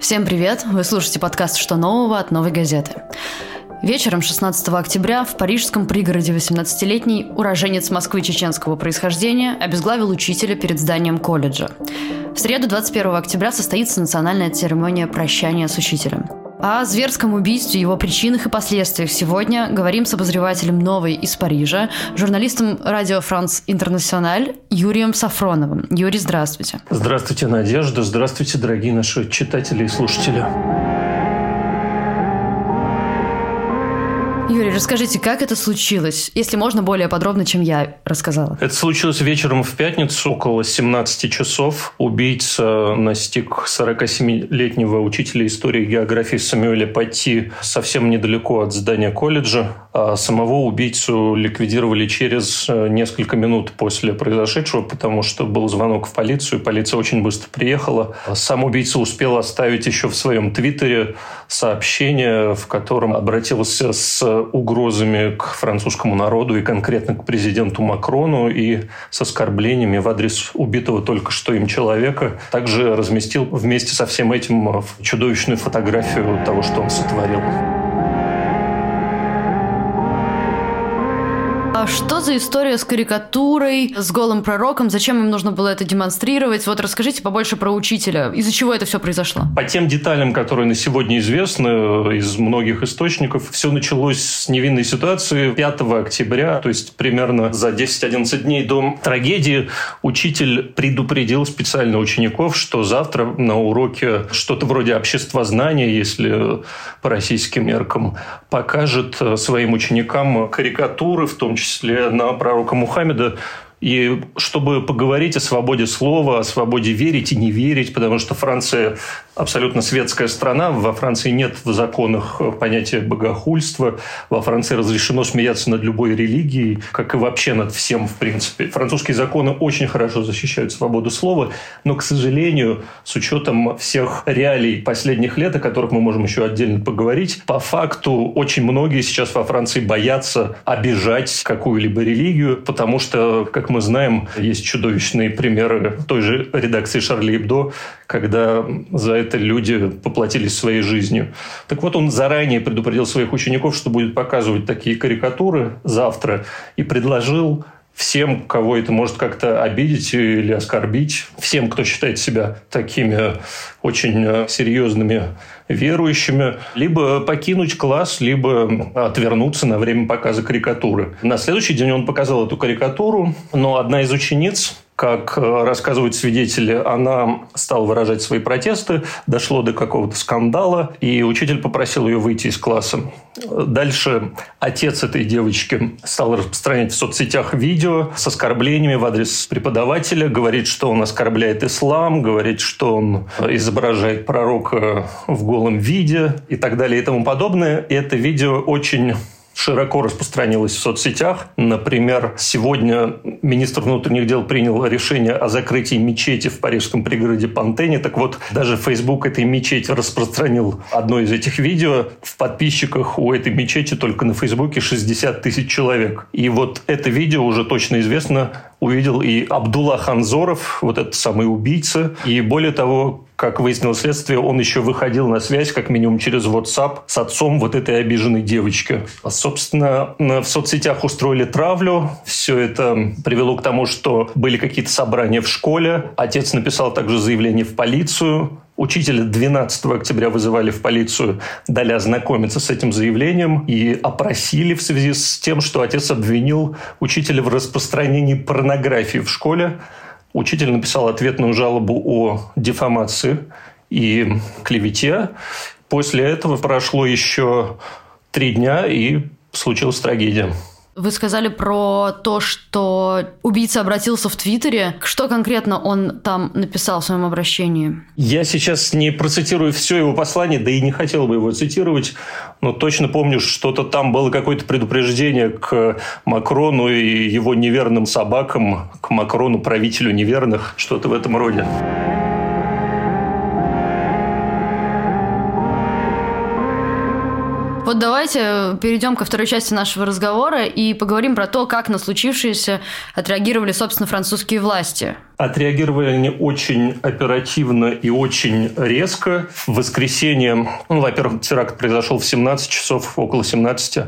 Всем привет! Вы слушаете подкаст «Что нового» от «Новой газеты». Вечером 16 октября в парижском пригороде 18-летний уроженец Москвы чеченского происхождения обезглавил учителя перед зданием колледжа. В среду 21 октября состоится национальная церемония прощания с учителем. О зверском убийстве, его причинах и последствиях сегодня говорим с обозревателем «Новой» из Парижа, журналистом радио «Франс Интернациональ» Юрием Сафроновым. Юрий, здравствуйте. Здравствуйте, Надежда. Здравствуйте, дорогие наши читатели и слушатели. Юрий, расскажите, как это случилось, если можно более подробно, чем я рассказала? Это случилось вечером в пятницу, около 17 часов. Убийца настиг 47-летнего учителя истории и географии Самюэля Пати совсем недалеко от здания колледжа. А самого убийцу ликвидировали через э, несколько минут после произошедшего, потому что был звонок в полицию, полиция очень быстро приехала. Сам убийца успел оставить еще в своем твиттере сообщение, в котором обратился с угрозами к французскому народу и конкретно к президенту Макрону и с оскорблениями в адрес убитого только что им человека. Также разместил вместе со всем этим чудовищную фотографию того, что он сотворил. А что за история с карикатурой, с голым пророком? Зачем им нужно было это демонстрировать? Вот расскажите побольше про учителя. Из-за чего это все произошло? По тем деталям, которые на сегодня известны из многих источников, все началось с невинной ситуации 5 октября, то есть примерно за 10-11 дней до трагедии, учитель предупредил специально учеников, что завтра на уроке что-то вроде обществознания, если по российским меркам, покажет своим ученикам карикатуры, в том числе на пророка Мухаммеда, и чтобы поговорить о свободе слова, о свободе верить и не верить, потому что Франция абсолютно светская страна. Во Франции нет в законах понятия богохульства. Во Франции разрешено смеяться над любой религией, как и вообще над всем, в принципе. Французские законы очень хорошо защищают свободу слова, но, к сожалению, с учетом всех реалий последних лет, о которых мы можем еще отдельно поговорить, по факту очень многие сейчас во Франции боятся обижать какую-либо религию, потому что, как мы знаем, есть чудовищные примеры той же редакции Шарли Эбдо, когда за это люди поплатились своей жизнью. Так вот, он заранее предупредил своих учеников, что будет показывать такие карикатуры завтра, и предложил всем, кого это может как-то обидеть или оскорбить, всем, кто считает себя такими очень серьезными верующими, либо покинуть класс, либо отвернуться на время показа карикатуры. На следующий день он показал эту карикатуру, но одна из учениц как э, рассказывают свидетели, она стала выражать свои протесты, дошло до какого-то скандала, и учитель попросил ее выйти из класса. Дальше отец этой девочки стал распространять в соцсетях видео с оскорблениями в адрес преподавателя, говорит, что он оскорбляет ислам, говорит, что он изображает пророка в голом виде и так далее и тому подобное. И это видео очень широко распространилась в соцсетях. Например, сегодня министр внутренних дел принял решение о закрытии мечети в парижском пригороде Пантене. Так вот, даже Facebook этой мечети распространил одно из этих видео. В подписчиках у этой мечети только на Фейсбуке 60 тысяч человек. И вот это видео уже точно известно увидел и Абдулла Ханзоров, вот этот самый убийца. И более того, как выяснило следствие, он еще выходил на связь, как минимум через WhatsApp, с отцом вот этой обиженной девочки. Собственно, в соцсетях устроили травлю. Все это привело к тому, что были какие-то собрания в школе. Отец написал также заявление в полицию. Учителя 12 октября вызывали в полицию, дали ознакомиться с этим заявлением и опросили в связи с тем, что отец обвинил учителя в распространении порнографии в школе. Учитель написал ответную жалобу о дефамации и клевете. После этого прошло еще три дня, и случилась трагедия. Вы сказали про то, что убийца обратился в Твиттере. Что конкретно он там написал в своем обращении? Я сейчас не процитирую все его послание, да и не хотел бы его цитировать, но точно помню, что-то там было какое-то предупреждение к Макрону и его неверным собакам, к Макрону, правителю неверных, что-то в этом роде. Вот давайте перейдем ко второй части нашего разговора и поговорим про то, как на случившееся отреагировали, собственно, французские власти. Отреагировали они очень оперативно и очень резко. В воскресенье, ну, во-первых, теракт произошел в 17 часов, около 17,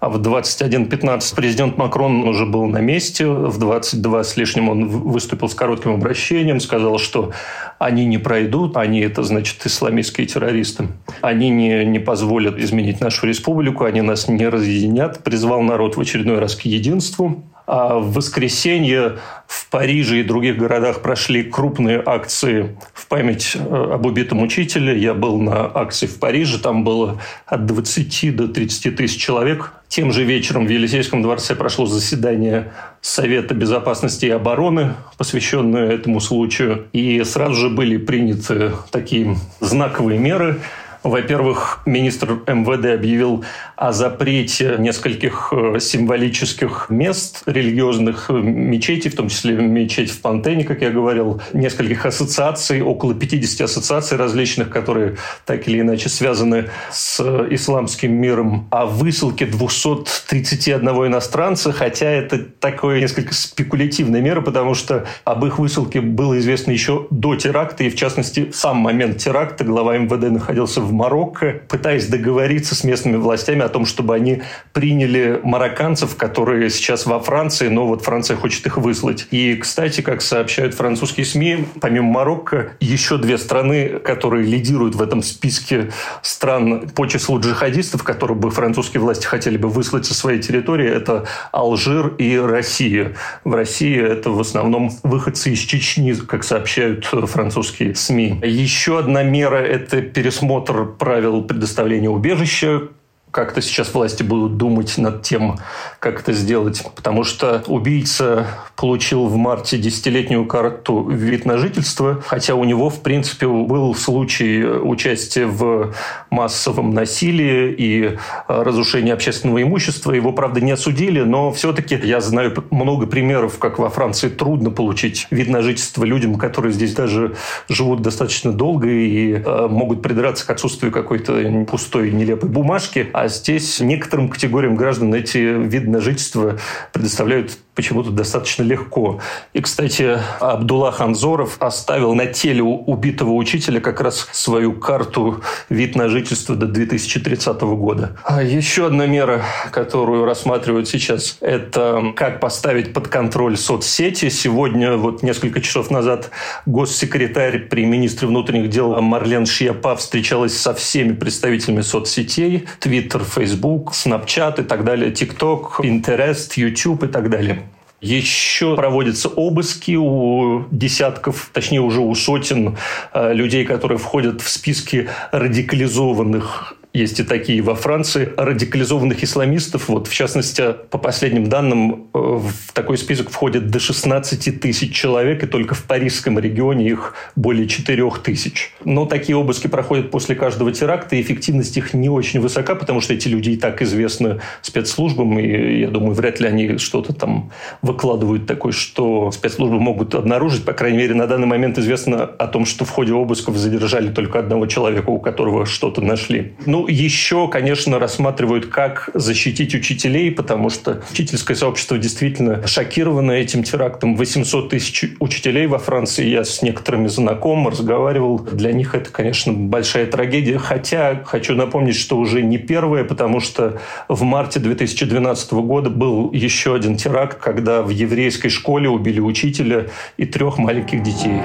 а в 21.15 президент Макрон уже был на месте. В 22 с лишним он выступил с коротким обращением, сказал, что они не пройдут, они это, значит, исламистские террористы. Они не, не позволят изменить нашу республику, они нас не разъединят. Призвал народ в очередной раз к единству. А в воскресенье в Париже и других городах прошли крупные акции в память э, об убитом учителе. Я был на акции в Париже, там было от 20 до 30 тысяч человек. Тем же вечером в Елисейском дворце прошло заседание Совета безопасности и обороны, посвященное этому случаю. И сразу же были приняты такие знаковые меры – во-первых, министр МВД объявил о запрете нескольких э, символических мест религиозных э, мечетей, в том числе мечеть в Пантене, как я говорил, нескольких ассоциаций, около 50 ассоциаций различных, которые так или иначе связаны с э, исламским миром, о высылке 231 иностранца, хотя это такое несколько спекулятивная мера, потому что об их высылке было известно еще до теракта, и в частности сам момент теракта глава МВД находился в Марокко, пытаясь договориться с местными властями о том, чтобы они приняли марокканцев, которые сейчас во Франции, но вот Франция хочет их выслать. И, кстати, как сообщают французские СМИ, помимо Марокко, еще две страны, которые лидируют в этом списке стран по числу джихадистов, которые бы французские власти хотели бы выслать со своей территории, это Алжир и Россия. В России это в основном выходцы из Чечни, как сообщают французские СМИ. Еще одна мера – это пересмотр правил предоставления убежища, как-то сейчас власти будут думать над тем, как это сделать. Потому что убийца получил в марте десятилетнюю карту вид на жительство, хотя у него, в принципе, был случай участия в массовом насилии и разрушении общественного имущества. Его, правда, не осудили, но все-таки я знаю много примеров, как во Франции трудно получить вид на жительство людям, которые здесь даже живут достаточно долго и э, могут придраться к отсутствию какой-то пустой нелепой бумажки. А здесь некоторым категориям граждан эти виды на жительство предоставляют почему-то достаточно легко. И, кстати, Абдулла Ханзоров оставил на теле убитого учителя как раз свою карту вид на жительство до 2030 года. А еще одна мера, которую рассматривают сейчас, это как поставить под контроль соцсети. Сегодня, вот несколько часов назад, госсекретарь при министре внутренних дел Марлен Шиапа встречалась со всеми представителями соцсетей. Твиттер, Фейсбук, Снапчат и так далее, ТикТок, Pinterest, YouTube и так далее. Еще проводятся обыски у десятков, точнее уже у сотен э, людей, которые входят в списки радикализованных есть и такие во Франции, радикализованных исламистов. Вот, в частности, по последним данным, э, в такой список входит до 16 тысяч человек, и только в парижском регионе их более 4 тысяч. Но такие обыски проходят после каждого теракта, и эффективность их не очень высока, потому что эти люди и так известны спецслужбам, и я думаю, вряд ли они что-то там выкладывают такое, что спецслужбы могут обнаружить. По крайней мере, на данный момент известно о том, что в ходе обысков задержали только одного человека, у которого что-то нашли. Ну, еще, конечно, рассматривают, как защитить учителей, потому что учительское сообщество действительно шокировано этим терактом. 800 тысяч учителей во Франции, я с некоторыми знаком, разговаривал. Для них это, конечно, большая трагедия. Хотя хочу напомнить, что уже не первое, потому что в марте 2012 года был еще один теракт, когда в еврейской школе убили учителя и трех маленьких детей.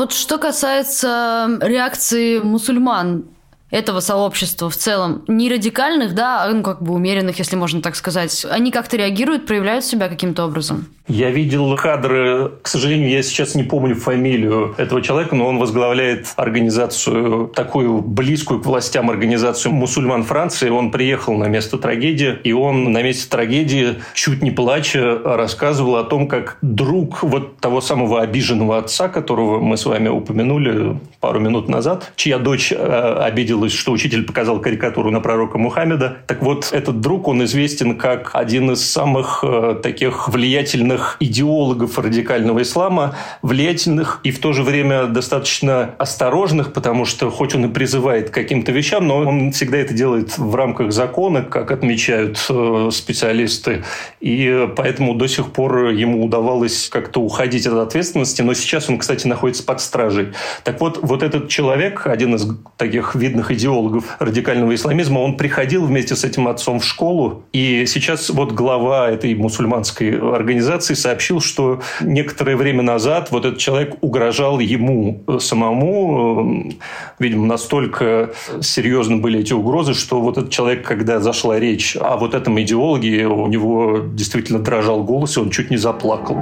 Вот что касается реакции мусульман этого сообщества в целом, не радикальных, да, а ну, как бы умеренных, если можно так сказать, они как-то реагируют, проявляют себя каким-то образом? Я видел кадры, к сожалению, я сейчас не помню фамилию этого человека, но он возглавляет организацию, такую близкую к властям организацию мусульман Франции. Он приехал на место трагедии, и он на месте трагедии, чуть не плача, рассказывал о том, как друг вот того самого обиженного отца, которого мы с вами упомянули пару минут назад, чья дочь э, обидела обиделась, что учитель показал карикатуру на пророка Мухаммеда. Так вот, этот друг, он известен как один из самых э, таких влиятельных идеологов радикального ислама, влиятельных и в то же время достаточно осторожных, потому что хоть он и призывает к каким-то вещам, но он всегда это делает в рамках закона, как отмечают э, специалисты. И поэтому до сих пор ему удавалось как-то уходить от ответственности. Но сейчас он, кстати, находится под стражей. Так вот, вот этот человек, один из таких видных идеологов радикального исламизма, он приходил вместе с этим отцом в школу. И сейчас вот глава этой мусульманской организации сообщил, что некоторое время назад вот этот человек угрожал ему самому. Видимо, настолько серьезно были эти угрозы, что вот этот человек, когда зашла речь о вот этом идеологе, у него действительно дрожал голос, и он чуть не заплакал.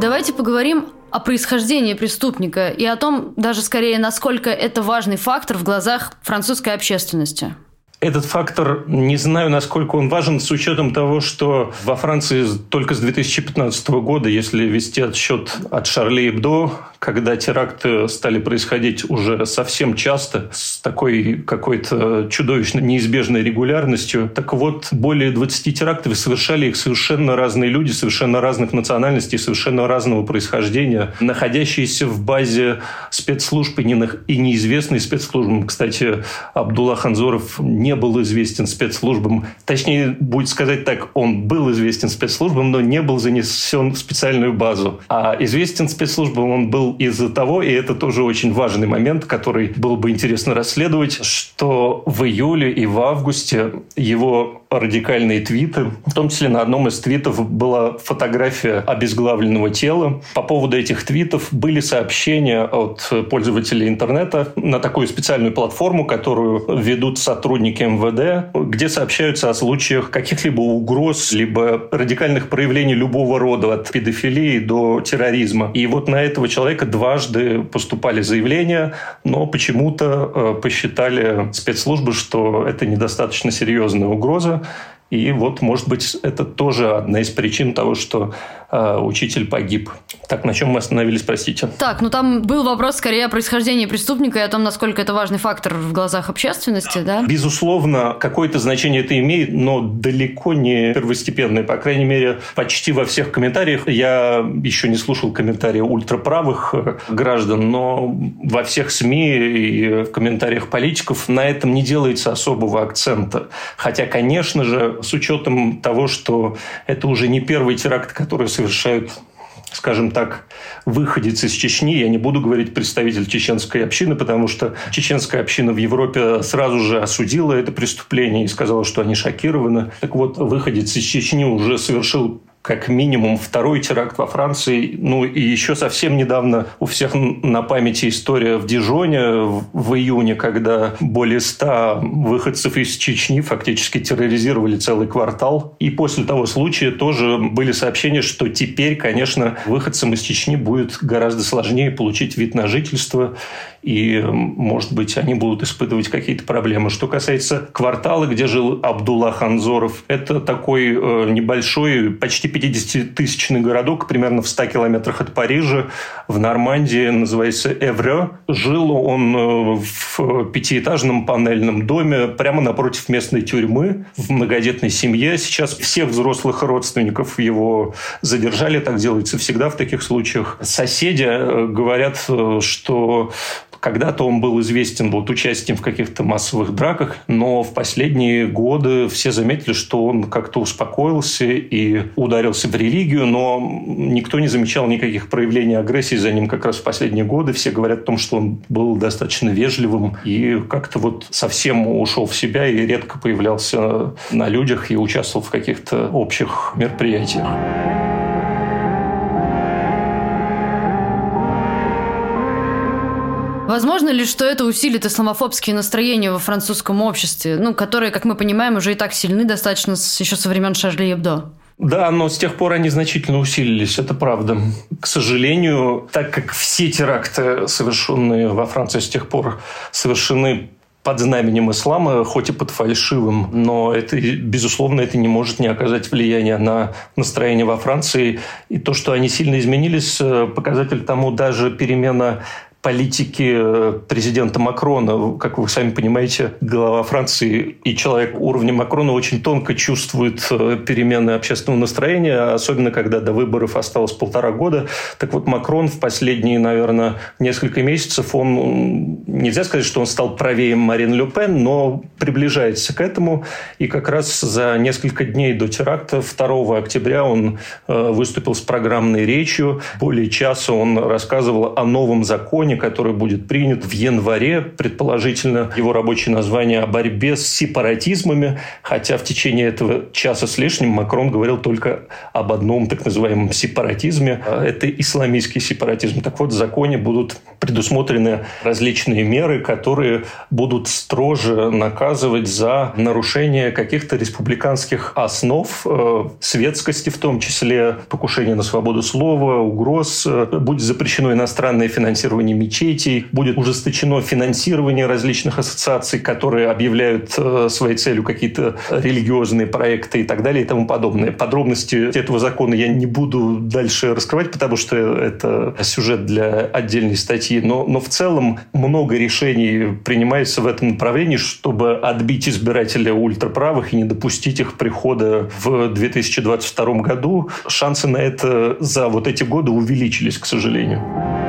Давайте поговорим о происхождении преступника и о том, даже скорее, насколько это важный фактор в глазах французской общественности. Этот фактор, не знаю, насколько он важен, с учетом того, что во Франции только с 2015 года, если вести отсчет от Шарли Эбдо, когда теракты стали происходить уже совсем часто, с такой какой-то чудовищно неизбежной регулярностью. Так вот, более 20 терактов совершали их совершенно разные люди, совершенно разных национальностей, совершенно разного происхождения, находящиеся в базе спецслужб и, и неизвестные спецслужбам. Кстати, Абдулла Ханзоров не был известен спецслужбам. Точнее, будет сказать так, он был известен спецслужбам, но не был занесен в специальную базу. А известен спецслужбам он был из-за того, и это тоже очень важный момент, который было бы интересно расследовать, что в июле и в августе его радикальные твиты. В том числе на одном из твитов была фотография обезглавленного тела. По поводу этих твитов были сообщения от пользователей интернета на такую специальную платформу, которую ведут сотрудники МВД, где сообщаются о случаях каких-либо угроз, либо радикальных проявлений любого рода, от педофилии до терроризма. И вот на этого человека дважды поступали заявления, но почему-то э, посчитали спецслужбы, что это недостаточно серьезная угроза, и вот, может быть, это тоже одна из причин того, что э, учитель погиб. Так, на чем мы остановились, простите? Так, ну там был вопрос скорее о происхождении преступника и о том, насколько это важный фактор в глазах общественности, да? Безусловно, какое-то значение это имеет, но далеко не первостепенное. По крайней мере, почти во всех комментариях. Я еще не слушал комментарии ультраправых э, граждан, но во всех СМИ и в комментариях политиков на этом не делается особого акцента. Хотя, конечно же, с учетом того, что это уже не первый теракт, который совершают скажем так, выходец из Чечни. Я не буду говорить представитель чеченской общины, потому что чеченская община в Европе сразу же осудила это преступление и сказала, что они шокированы. Так вот, выходец из Чечни уже совершил как минимум второй теракт во Франции. Ну и еще совсем недавно у всех на памяти история в Дижоне в июне, когда более ста выходцев из Чечни фактически терроризировали целый квартал. И после того случая тоже были сообщения, что теперь, конечно, выходцам из Чечни будет гораздо сложнее получить вид на жительство и, может быть, они будут испытывать какие-то проблемы. Что касается квартала, где жил Абдулла Ханзоров, это такой э, небольшой, почти 50-тысячный городок, примерно в 100 километрах от Парижа, в Нормандии, называется Эвре. Жил он э, в пятиэтажном панельном доме прямо напротив местной тюрьмы, в многодетной семье. Сейчас всех взрослых родственников его задержали, так делается всегда в таких случаях. Соседи э, говорят, что когда-то он был известен вот участием в каких-то массовых драках, но в последние годы все заметили, что он как-то успокоился и ударился в религию, но никто не замечал никаких проявлений агрессии за ним как раз в последние годы. Все говорят о том, что он был достаточно вежливым и как-то вот совсем ушел в себя и редко появлялся на людях и участвовал в каких-то общих мероприятиях. Возможно ли, что это усилит исламофобские настроения во французском обществе, ну, которые, как мы понимаем, уже и так сильны достаточно еще со времен Шарли Эбдо? Да, но с тех пор они значительно усилились, это правда. К сожалению, так как все теракты, совершенные во Франции с тех пор, совершены под знаменем ислама, хоть и под фальшивым, но это, безусловно, это не может не оказать влияния на настроение во Франции. И то, что они сильно изменились, э, показатель тому даже перемена политики э, президента Макрона. Как вы сами понимаете, глава Франции и человек уровня Макрона очень тонко чувствует э, перемены общественного настроения, особенно когда до выборов осталось полтора года. Так вот, Макрон в последние, наверное, несколько месяцев, он, нельзя сказать, что он стал правее Марин Ле Пен, но приближается к этому. И как раз за несколько дней до теракта 2 октября он э, выступил с программной речью. Более часа он рассказывал о новом законе, законе, который будет принят в январе, предположительно, его рабочее название о борьбе с сепаратизмами, хотя в течение этого часа с лишним Макрон говорил только об одном так называемом сепаратизме. Это исламистский сепаратизм. Так вот, в законе будут предусмотрены различные меры, которые будут строже наказывать за нарушение каких-то республиканских основ э, светскости, в том числе покушение на свободу слова, угроз. Будет запрещено иностранное финансирование мечетей, будет ужесточено финансирование различных ассоциаций, которые объявляют э, своей целью какие-то религиозные проекты и так далее и тому подобное. Подробности этого закона я не буду дальше раскрывать, потому что это сюжет для отдельной статьи. Но, но в целом много решений принимается в этом направлении, чтобы отбить избирателя ультраправых и не допустить их прихода в 2022 году. Шансы на это за вот эти годы увеличились, к сожалению.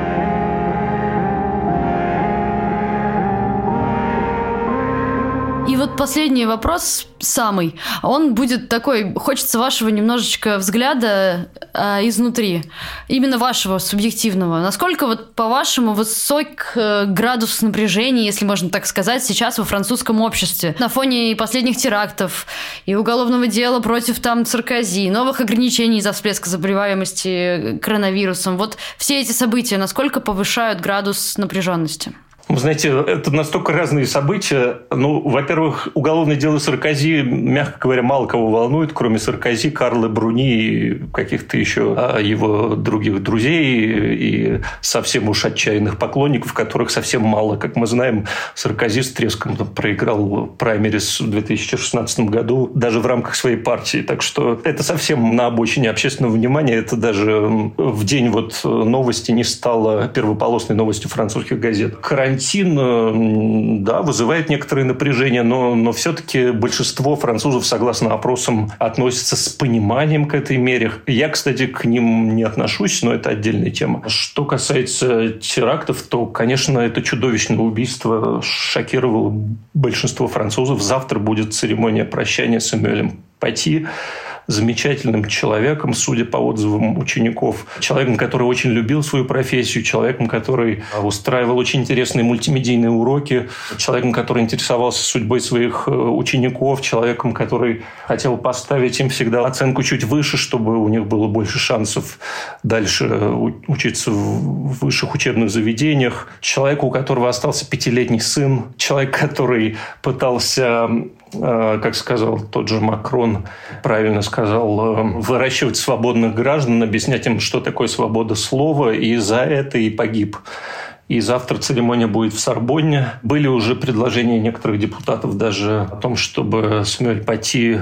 Последний вопрос, самый, он будет такой, хочется вашего немножечко взгляда э, изнутри, именно вашего субъективного. Насколько вот по-вашему высок э, градус напряжения, если можно так сказать, сейчас во французском обществе? На фоне и последних терактов, и уголовного дела против там Царкози, новых ограничений из-за всплеска заболеваемости коронавирусом. Вот все эти события, насколько повышают градус напряженности? Вы знаете, это настолько разные события. Ну, во-первых, уголовное дело Саркози, мягко говоря, мало кого волнует, кроме Саркози, Карла Бруни и каких-то еще а, его других друзей и совсем уж отчаянных поклонников, которых совсем мало. Как мы знаем, Саркози с треском проиграл праймерис в 2016 году даже в рамках своей партии. Так что это совсем на обочине общественного внимания. Это даже в день вот новости не стало первополосной новостью французских газет. Карантин карантин, да, вызывает некоторое напряжение, но, но все-таки большинство французов, согласно опросам, относятся с пониманием к этой мере. Я, кстати, к ним не отношусь, но это отдельная тема. Что касается терактов, то, конечно, это чудовищное убийство шокировало большинство французов. Завтра будет церемония прощания с Эмюэлем Пати замечательным человеком, судя по отзывам учеников. Человеком, который очень любил свою профессию, человеком, который устраивал очень интересные мультимедийные уроки, человеком, который интересовался судьбой своих э, учеников, человеком, который хотел поставить им всегда оценку чуть выше, чтобы у них было больше шансов дальше э, учиться в высших учебных заведениях. Человек, у которого остался пятилетний сын. Человек, который пытался как сказал тот же Макрон, правильно сказал, э, выращивать свободных граждан, объяснять им, что такое свобода слова, и за это и погиб. И завтра церемония будет в Сорбонне. Были уже предложения некоторых депутатов даже о том, чтобы Смель Пати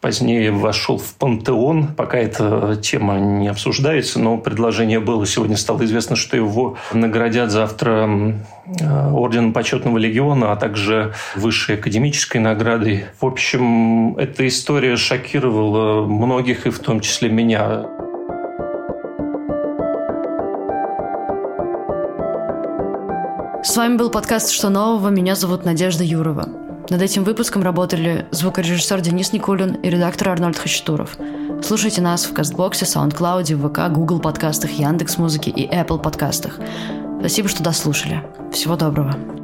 позднее вошел в пантеон. Пока эта тема не обсуждается, но предложение было. Сегодня стало известно, что его наградят завтра э, орденом почетного легиона, а также высшей академической наградой. В общем, эта история шокировала многих, и в том числе меня. С вами был подкаст «Что нового?». Меня зовут Надежда Юрова. Над этим выпуском работали звукорежиссер Денис Никулин и редактор Арнольд Хачатуров. Слушайте нас в Кастбоксе, Саундклауде, ВК, Google подкастах, Яндекс Музыки и Apple подкастах. Спасибо, что дослушали. Всего доброго.